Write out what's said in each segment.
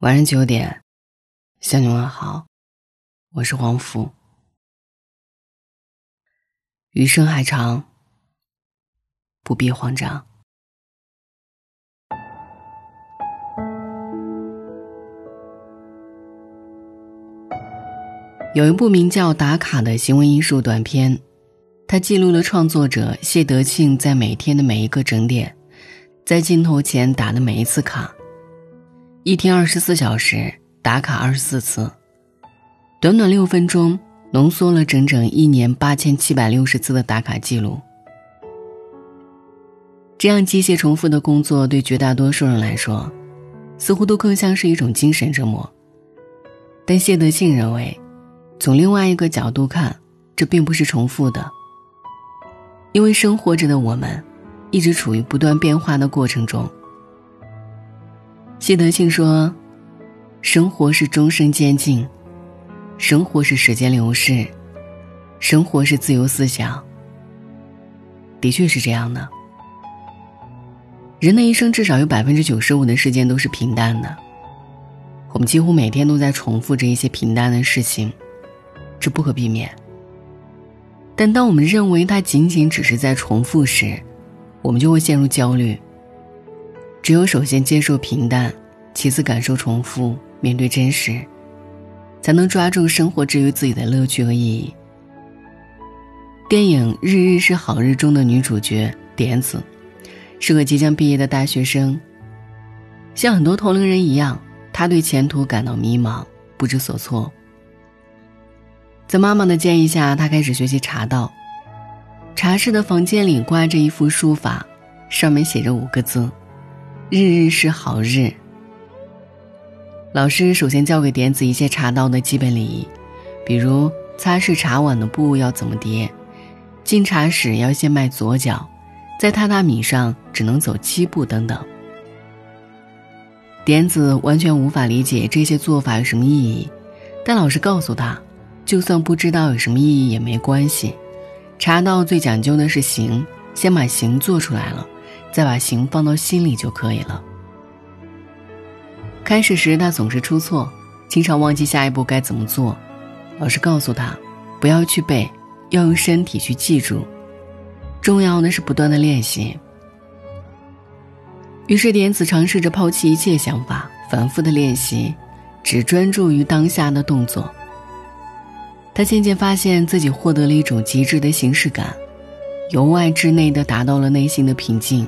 晚上九点，向你问好，我是黄福。余生还长，不必慌张。有一部名叫《打卡》的行为艺术短片，它记录了创作者谢德庆在每天的每一个整点，在镜头前打的每一次卡。一天二十四小时打卡二十四次，短短六分钟浓缩了整整一年八千七百六十次的打卡记录。这样机械重复的工作对绝大多数人来说，似乎都更像是一种精神折磨。但谢德庆认为，从另外一个角度看，这并不是重复的，因为生活着的我们，一直处于不断变化的过程中。谢德庆说：“生活是终身监禁，生活是时间流逝，生活是自由思想。的确是这样的。人的一生至少有百分之九十五的时间都是平淡的，我们几乎每天都在重复着一些平淡的事情，这不可避免。但当我们认为它仅仅只是在重复时，我们就会陷入焦虑。”只有首先接受平淡，其次感受重复，面对真实，才能抓住生活之于自己的乐趣和意义。电影《日日是好日》中的女主角点子，是个即将毕业的大学生。像很多同龄人一样，她对前途感到迷茫，不知所措。在妈妈的建议下，她开始学习茶道。茶室的房间里挂着一幅书法，上面写着五个字。日日是好日。老师首先教给点子一些茶道的基本礼仪，比如擦拭茶碗的布要怎么叠，进茶室要先迈左脚，在榻榻米上只能走七步等等。点子完全无法理解这些做法有什么意义，但老师告诉他，就算不知道有什么意义也没关系，茶道最讲究的是形，先把形做出来了。再把形放到心里就可以了。开始时他总是出错，经常忘记下一步该怎么做。老师告诉他，不要去背，要用身体去记住。重要的是不断的练习。于是点子尝试着抛弃一切想法，反复的练习，只专注于当下的动作。他渐渐发现自己获得了一种极致的形式感，由外至内的达到了内心的平静。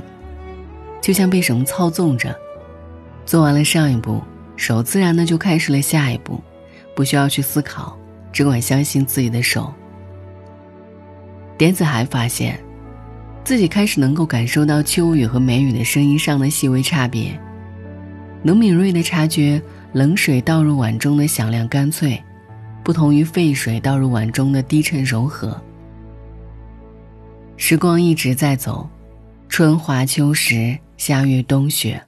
就像被什么操纵着，做完了上一步，手自然的就开始了下一步，不需要去思考，只管相信自己的手。点子还发现，自己开始能够感受到秋雨和梅雨的声音上的细微差别，能敏锐的察觉冷水倒入碗中的响亮干脆，不同于沸水倒入碗中的低沉柔和。时光一直在走，春华秋实。夏月冬雪，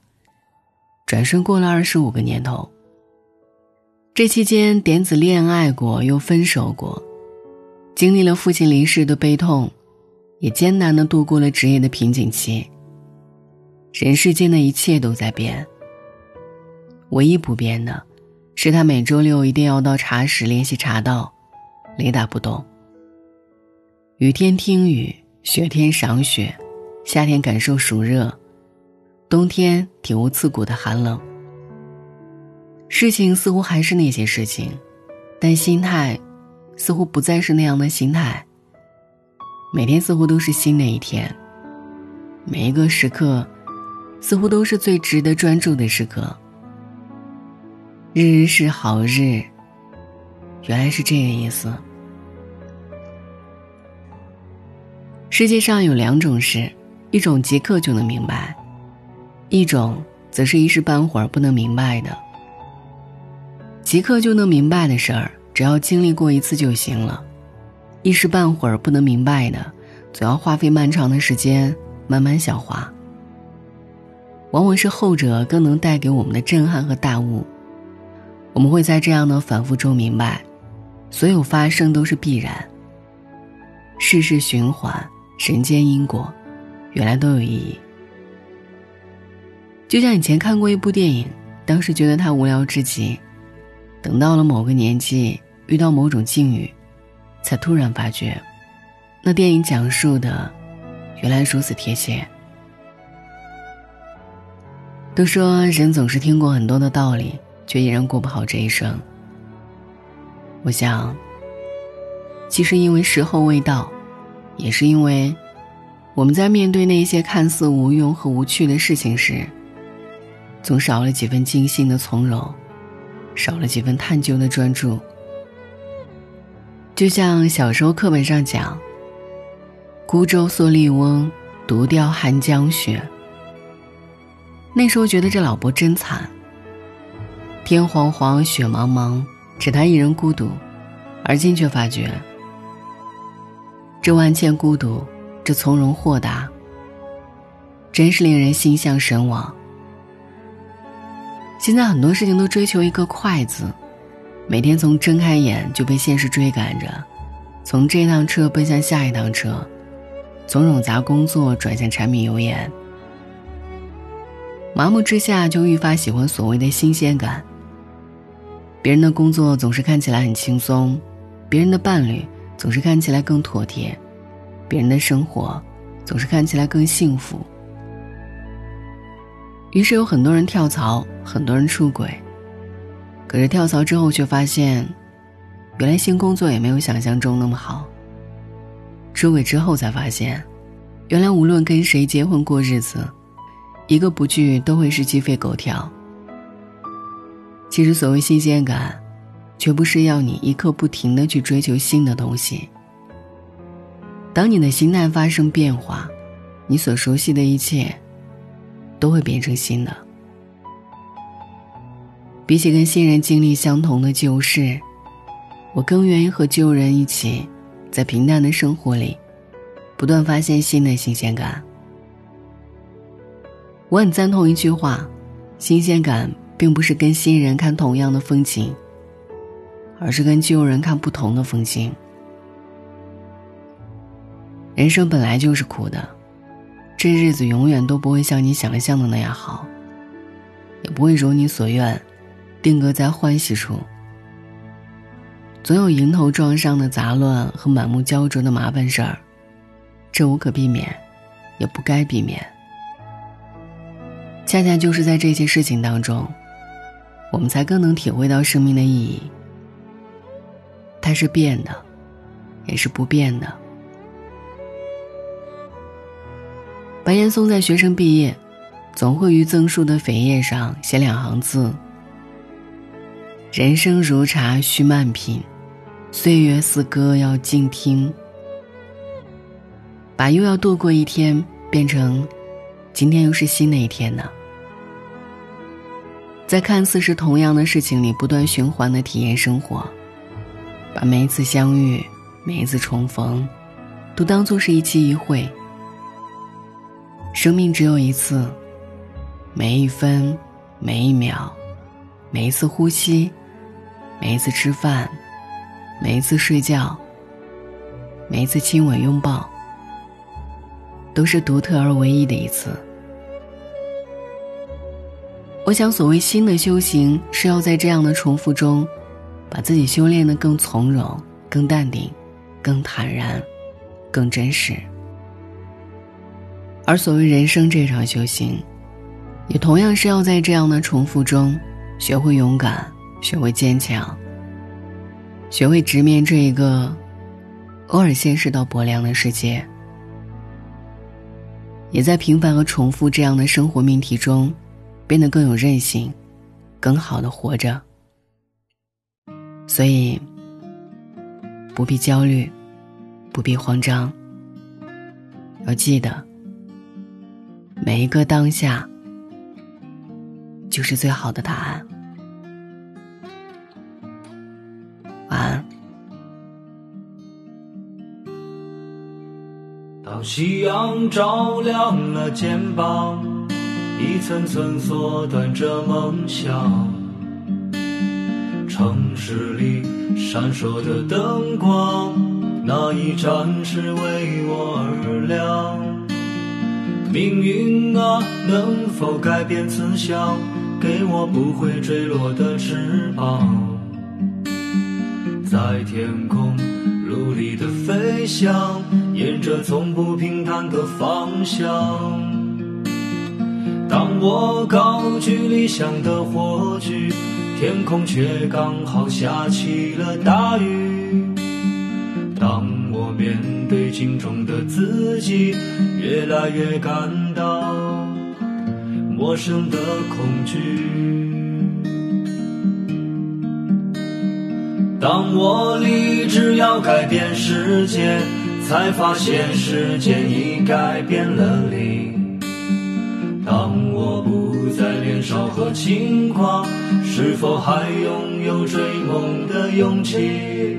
转瞬过了二十五个年头。这期间，点子恋爱过，又分手过，经历了父亲离世的悲痛，也艰难的度过了职业的瓶颈期。人世间的一切都在变，唯一不变的，是他每周六一定要到茶室练习茶道，雷打不动。雨天听雨，雪天赏雪，夏天感受暑热。冬天体悟刺骨的寒冷。事情似乎还是那些事情，但心态似乎不再是那样的心态。每天似乎都是新的一天，每一个时刻似乎都是最值得专注的时刻。日日是好日，原来是这个意思。世界上有两种事，一种即刻就能明白。一种则是一时半会儿不能明白的，即刻就能明白的事儿，只要经历过一次就行了；一时半会儿不能明白的，总要花费漫长的时间慢慢消化。往往是后者更能带给我们的震撼和大悟。我们会在这样的反复中明白，所有发生都是必然。世事循环，人间因果，原来都有意义。就像以前看过一部电影《当时觉得它无聊至极，等到了某个年纪，遇到某种境遇，才突然发觉，那电影讲述的，原来如此贴切。都说人总是听过很多的道理，却依然过不好这一生。我想，其实因为时候未到，也是因为我们在面对那些看似无用和无趣的事情时，总少了几分精心的从容，少了几分探究的专注。就像小时候课本上讲：“孤舟蓑笠翁，独钓寒江雪。”那时候觉得这老伯真惨。天黄黄，雪茫茫，只他一人孤独，而今却发觉，这万千孤独，这从容豁达，真是令人心向神往。现在很多事情都追求一个快字，每天从睁开眼就被现实追赶着，从这趟车奔向下一趟车，从冗杂工作转向柴米油盐。麻木之下，就愈发喜欢所谓的新鲜感。别人的工作总是看起来很轻松，别人的伴侣总是看起来更妥帖，别人的生活总是看起来更幸福。于是有很多人跳槽，很多人出轨。可是跳槽之后，却发现，原来新工作也没有想象中那么好。出轨之后才发现，原来无论跟谁结婚过日子。一个不聚都会是鸡飞狗跳。其实所谓新鲜感，绝不是要你一刻不停的去追求新的东西。当你的心态发生变化，你所熟悉的一切，都会变成新的。比起跟新人经历相同的旧事，我更愿意和旧人一起，在平淡的生活里，不断发现新的新鲜感。我很赞同一句话：新鲜感并不是跟新人看同样的风景，而是跟旧人看不同的风景。人生本来就是苦的，这日子永远都不会像你想象的那样好，也不会如你所愿，定格在欢喜处。总有迎头撞上的杂乱和满目焦灼的麻烦事儿，这无可避免，也不该避免。恰恰就是在这些事情当中，我们才更能体会到生命的意义。它是变的，也是不变的。白岩松在学生毕业，总会于赠书的扉页上写两行字：“人生如茶需慢品，岁月似歌要静听。”把又要度过一天变成，今天又是新的一天呢。在看似是同样的事情里不断循环的体验生活，把每一次相遇、每一次重逢，都当做是一期一会。生命只有一次，每一分、每一秒、每一次呼吸、每一次吃饭、每一次睡觉、每一次亲吻拥抱，都是独特而唯一的一次。我想，所谓新的修行，是要在这样的重复中，把自己修炼的更从容、更淡定、更坦然、更真实。而所谓人生这场修行，也同样是要在这样的重复中，学会勇敢，学会坚强，学会直面这一个偶尔现实到薄凉的世界，也在平凡和重复这样的生活命题中。变得更有韧性，更好的活着。所以，不必焦虑，不必慌张。要记得，每一个当下，就是最好的答案。晚安。当夕阳照亮了肩膀。一层层缩短着梦想，城市里闪烁的灯光，那一盏是为我而亮。命运啊，能否改变慈祥，给我不会坠落的翅膀，在天空努力的飞翔，沿着从不平坦的方向。当我高举理想的火炬，天空却刚好下起了大雨。当我面对镜中的自己，越来越感到。陌生的恐惧。当我立志要改变世界，才发现时间已改变了你。当我不再年少和轻狂，是否还拥有追梦的勇气？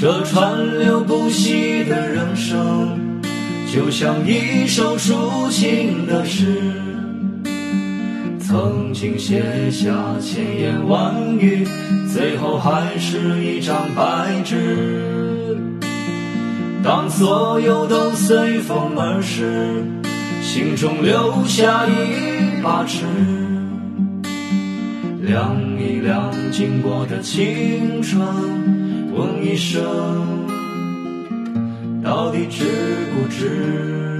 这川流不息，就像一首抒情的诗。曾经写下千言万语，最后还是一张白纸。当所有都随风而逝，心中留下一把尺，量一量经过的青春，问一声，到底值不值？